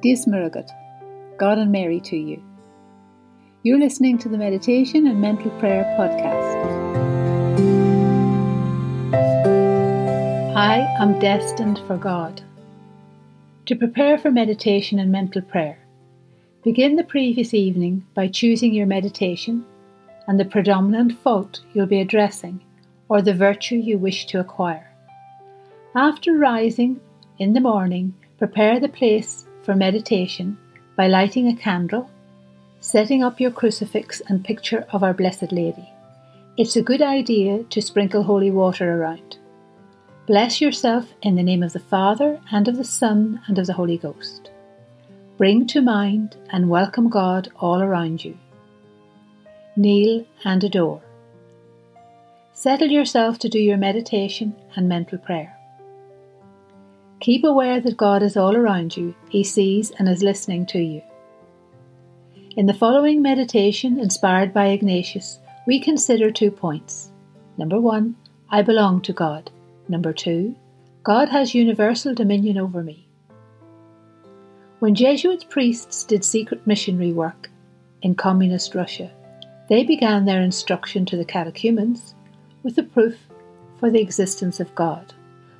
Dismuragat, God and Mary to you. You're listening to the Meditation and Mental Prayer podcast. I am destined for God. To prepare for meditation and mental prayer, begin the previous evening by choosing your meditation and the predominant fault you'll be addressing or the virtue you wish to acquire. After rising in the morning, prepare the place for meditation by lighting a candle, setting up your crucifix and picture of Our Blessed Lady. It's a good idea to sprinkle holy water around. Bless yourself in the name of the Father, and of the Son, and of the Holy Ghost. Bring to mind and welcome God all around you. Kneel and adore. Settle yourself to do your meditation and mental prayer. Keep aware that God is all around you, He sees and is listening to you. In the following meditation, inspired by Ignatius, we consider two points. Number one, I belong to God. Number two, God has universal dominion over me. When Jesuit priests did secret missionary work in communist Russia, they began their instruction to the catechumens with the proof for the existence of God.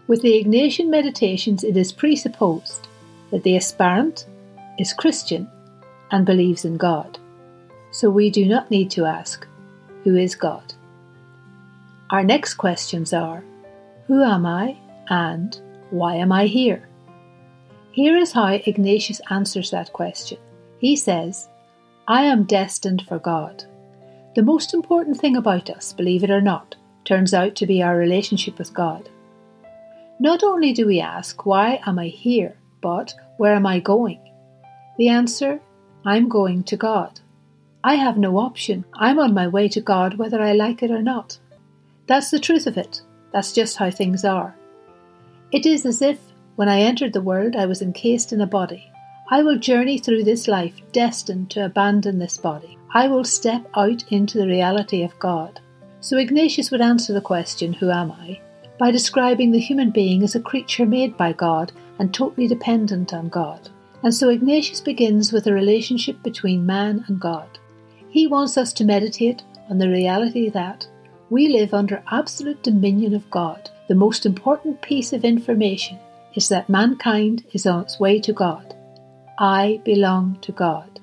With the Ignatian meditations, it is presupposed that the aspirant is Christian and believes in God. So we do not need to ask, Who is God? Our next questions are, Who am I and why am I here? Here is how Ignatius answers that question. He says, I am destined for God. The most important thing about us, believe it or not, turns out to be our relationship with God. Not only do we ask, Why am I here? but Where am I going? The answer, I'm going to God. I have no option. I'm on my way to God whether I like it or not. That's the truth of it. That's just how things are. It is as if, when I entered the world, I was encased in a body. I will journey through this life destined to abandon this body. I will step out into the reality of God. So Ignatius would answer the question, Who am I? By describing the human being as a creature made by God and totally dependent on God. And so Ignatius begins with a relationship between man and God. He wants us to meditate on the reality that we live under absolute dominion of God. The most important piece of information is that mankind is on its way to God. I belong to God.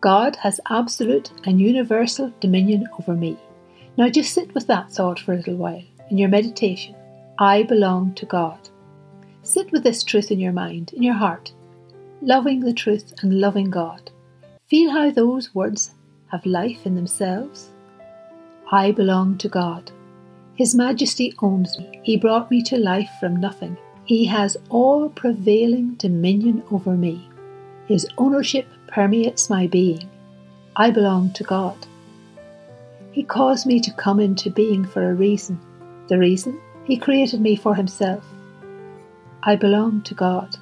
God has absolute and universal dominion over me. Now just sit with that thought for a little while in your meditation. I belong to God. Sit with this truth in your mind, in your heart, loving the truth and loving God. Feel how those words have life in themselves. I belong to God. His Majesty owns me. He brought me to life from nothing. He has all prevailing dominion over me. His ownership permeates my being. I belong to God. He caused me to come into being for a reason. The reason he created me for Himself. I belong to God.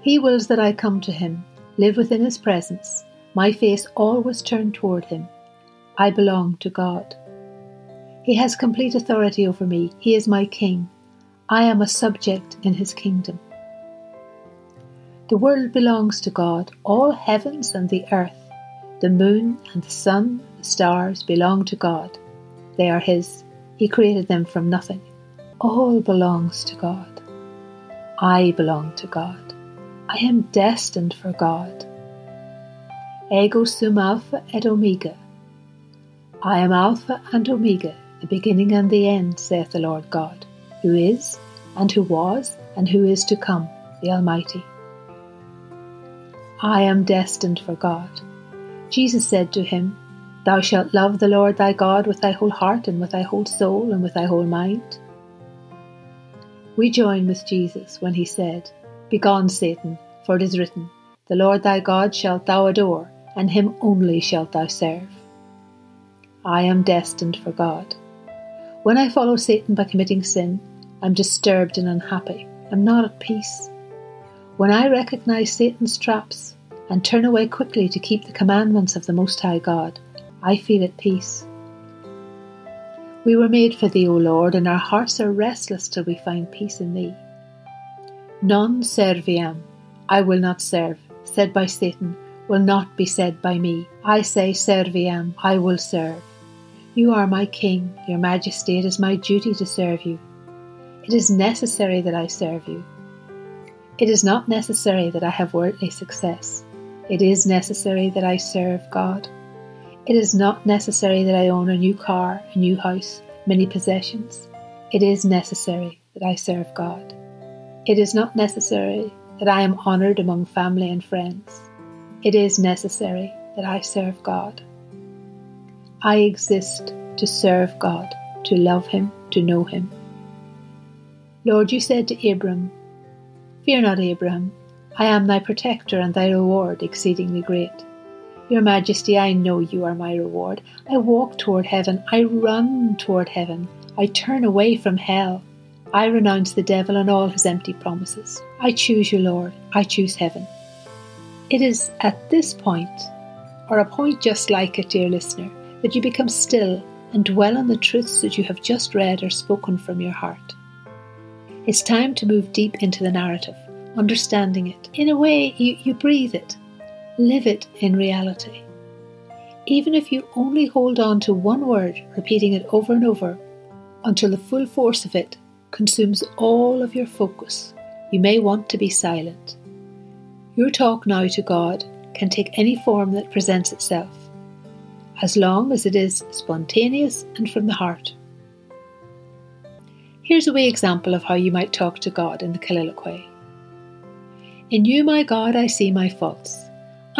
He wills that I come to Him, live within His presence, my face always turned toward Him. I belong to God. He has complete authority over me. He is my King. I am a subject in His kingdom. The world belongs to God, all heavens and the earth, the moon and the sun stars belong to God. They are His. He created them from nothing. All belongs to God. I belong to God. I am destined for God. Ego sum alpha et omega. I am Alpha and Omega, the beginning and the end, saith the Lord God, who is, and who was, and who is to come, the Almighty. I am destined for God. Jesus said to him, Thou shalt love the Lord thy God with thy whole heart and with thy whole soul and with thy whole mind. We join with Jesus when he said, Begone, Satan, for it is written, The Lord thy God shalt thou adore, and him only shalt thou serve. I am destined for God. When I follow Satan by committing sin, I'm disturbed and unhappy. I'm not at peace. When I recognize Satan's traps and turn away quickly to keep the commandments of the Most High God, I feel at peace. We were made for Thee, O Lord, and our hearts are restless till we find peace in Thee. Non serviam, I will not serve, said by Satan, will not be said by me. I say serviam, I will serve. You are my king, your majesty, it is my duty to serve you. It is necessary that I serve you. It is not necessary that I have worldly success. It is necessary that I serve God. It is not necessary that I own a new car, a new house, many possessions. It is necessary that I serve God. It is not necessary that I am honoured among family and friends. It is necessary that I serve God. I exist to serve God, to love Him, to know Him. Lord, you said to Abram, Fear not, Abraham, I am thy protector and thy reward exceedingly great. Your Majesty, I know you are my reward. I walk toward heaven, I run toward heaven, I turn away from hell. I renounce the devil and all his empty promises. I choose you, Lord, I choose heaven. It is at this point, or a point just like it, dear listener, that you become still and dwell on the truths that you have just read or spoken from your heart. It's time to move deep into the narrative, understanding it. In a way, you, you breathe it, live it in reality. Even if you only hold on to one word, repeating it over and over, until the full force of it consumes all of your focus, you may want to be silent. Your talk now to God can take any form that presents itself, as long as it is spontaneous and from the heart. Here's a wee example of how you might talk to God in the colloquy. In you, my God, I see my faults.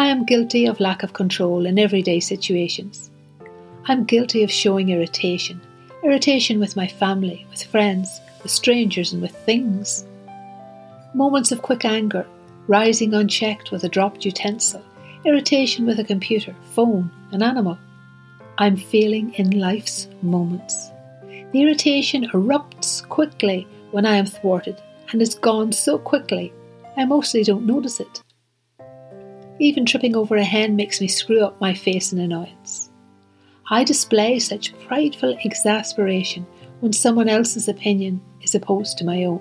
I am guilty of lack of control in everyday situations. I'm guilty of showing irritation, irritation with my family, with friends, with strangers, and with things. Moments of quick anger, rising unchecked with a dropped utensil, irritation with a computer, phone, an animal. I'm failing in life's moments. The irritation erupts quickly when I am thwarted and is gone so quickly I mostly don't notice it. Even tripping over a hen makes me screw up my face in annoyance. I display such prideful exasperation when someone else's opinion is opposed to my own.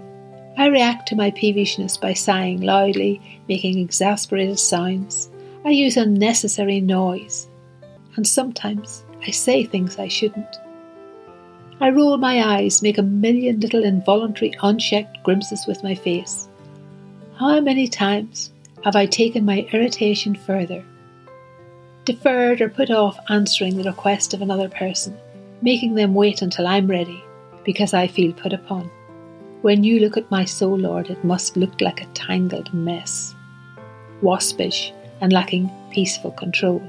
I react to my peevishness by sighing loudly, making exasperated sounds. I use unnecessary noise. And sometimes I say things I shouldn't. I roll my eyes, make a million little involuntary unchecked grimaces with my face. How many times have I taken my irritation further? Deferred or put off answering the request of another person, making them wait until I'm ready, because I feel put upon. When you look at my soul, Lord, it must look like a tangled mess, waspish and lacking peaceful control.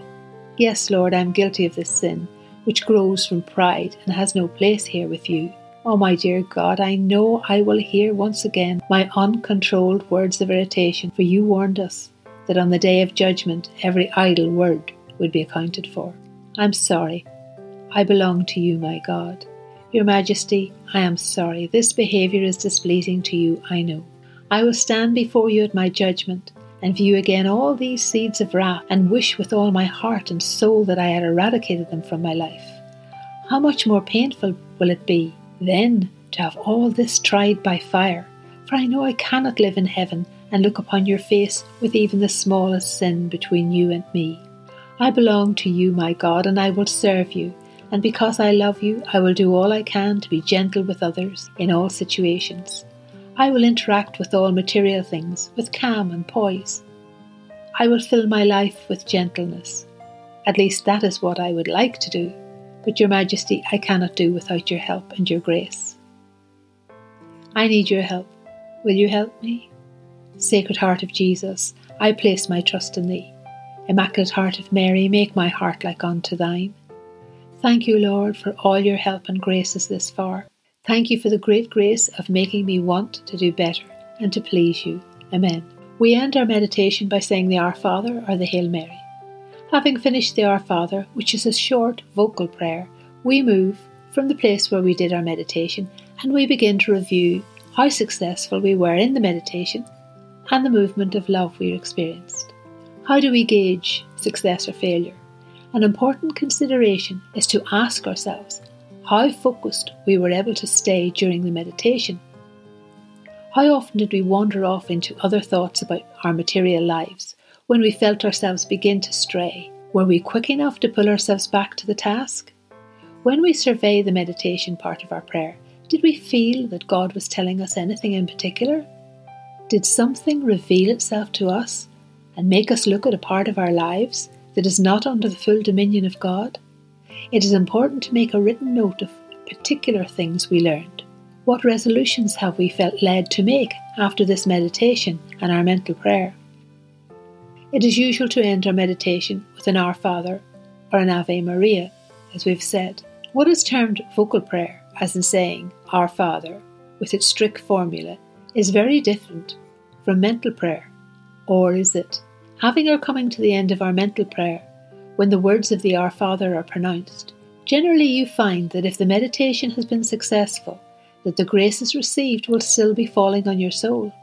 Yes, Lord, I am guilty of this sin, which grows from pride and has no place here with you. Oh, my dear God, I know I will hear once again my uncontrolled words of irritation, for you warned us that on the day of judgment every idle word would be accounted for. I'm sorry. I belong to you, my God. Your Majesty, I am sorry. This behaviour is displeasing to you, I know. I will stand before you at my judgment and view again all these seeds of wrath, and wish with all my heart and soul that I had eradicated them from my life. How much more painful will it be then to have all this tried by fire? For I know I cannot live in heaven and look upon your face with even the smallest sin between you and me. I belong to you, my God, and I will serve you. And because I love you, I will do all I can to be gentle with others in all situations. I will interact with all material things with calm and poise. I will fill my life with gentleness. At least that is what I would like to do, but Your Majesty, I cannot do without your help and your grace. I need your help. Will you help me? Sacred Heart of Jesus, I place my trust in Thee. Immaculate Heart of Mary, make my heart like unto Thine. Thank you, Lord, for all your help and graces this far. Thank you for the great grace of making me want to do better and to please you. Amen. We end our meditation by saying the Our Father or the Hail Mary. Having finished the Our Father, which is a short vocal prayer, we move from the place where we did our meditation and we begin to review how successful we were in the meditation and the movement of love we experienced. How do we gauge success or failure? An important consideration is to ask ourselves how focused we were able to stay during the meditation. How often did we wander off into other thoughts about our material lives when we felt ourselves begin to stray? Were we quick enough to pull ourselves back to the task? When we survey the meditation part of our prayer, did we feel that God was telling us anything in particular? Did something reveal itself to us and make us look at a part of our lives that is not under the full dominion of God? It is important to make a written note of particular things we learned. What resolutions have we felt led to make after this meditation and our mental prayer? It is usual to end our meditation with an Our Father or an Ave Maria, as we've said. What is termed vocal prayer, as in saying Our Father, with its strict formula, is very different from mental prayer. Or is it? Having or coming to the end of our mental prayer, when the words of the Our Father are pronounced, generally you find that if the meditation has been successful, that the graces received will still be falling on your soul.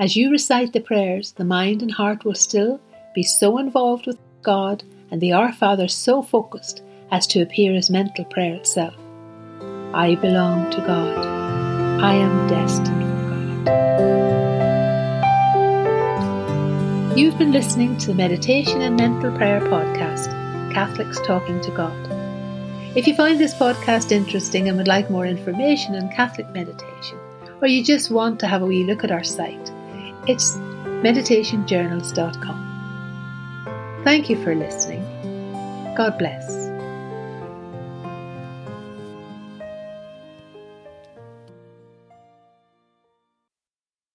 As you recite the prayers, the mind and heart will still be so involved with God and the Our Father so focused as to appear as mental prayer itself. I belong to God. I am destined for God. You've been listening to the Meditation and Mental Prayer podcast, Catholics Talking to God. If you find this podcast interesting and would like more information on Catholic meditation, or you just want to have a wee look at our site, it's meditationjournals.com. Thank you for listening. God bless.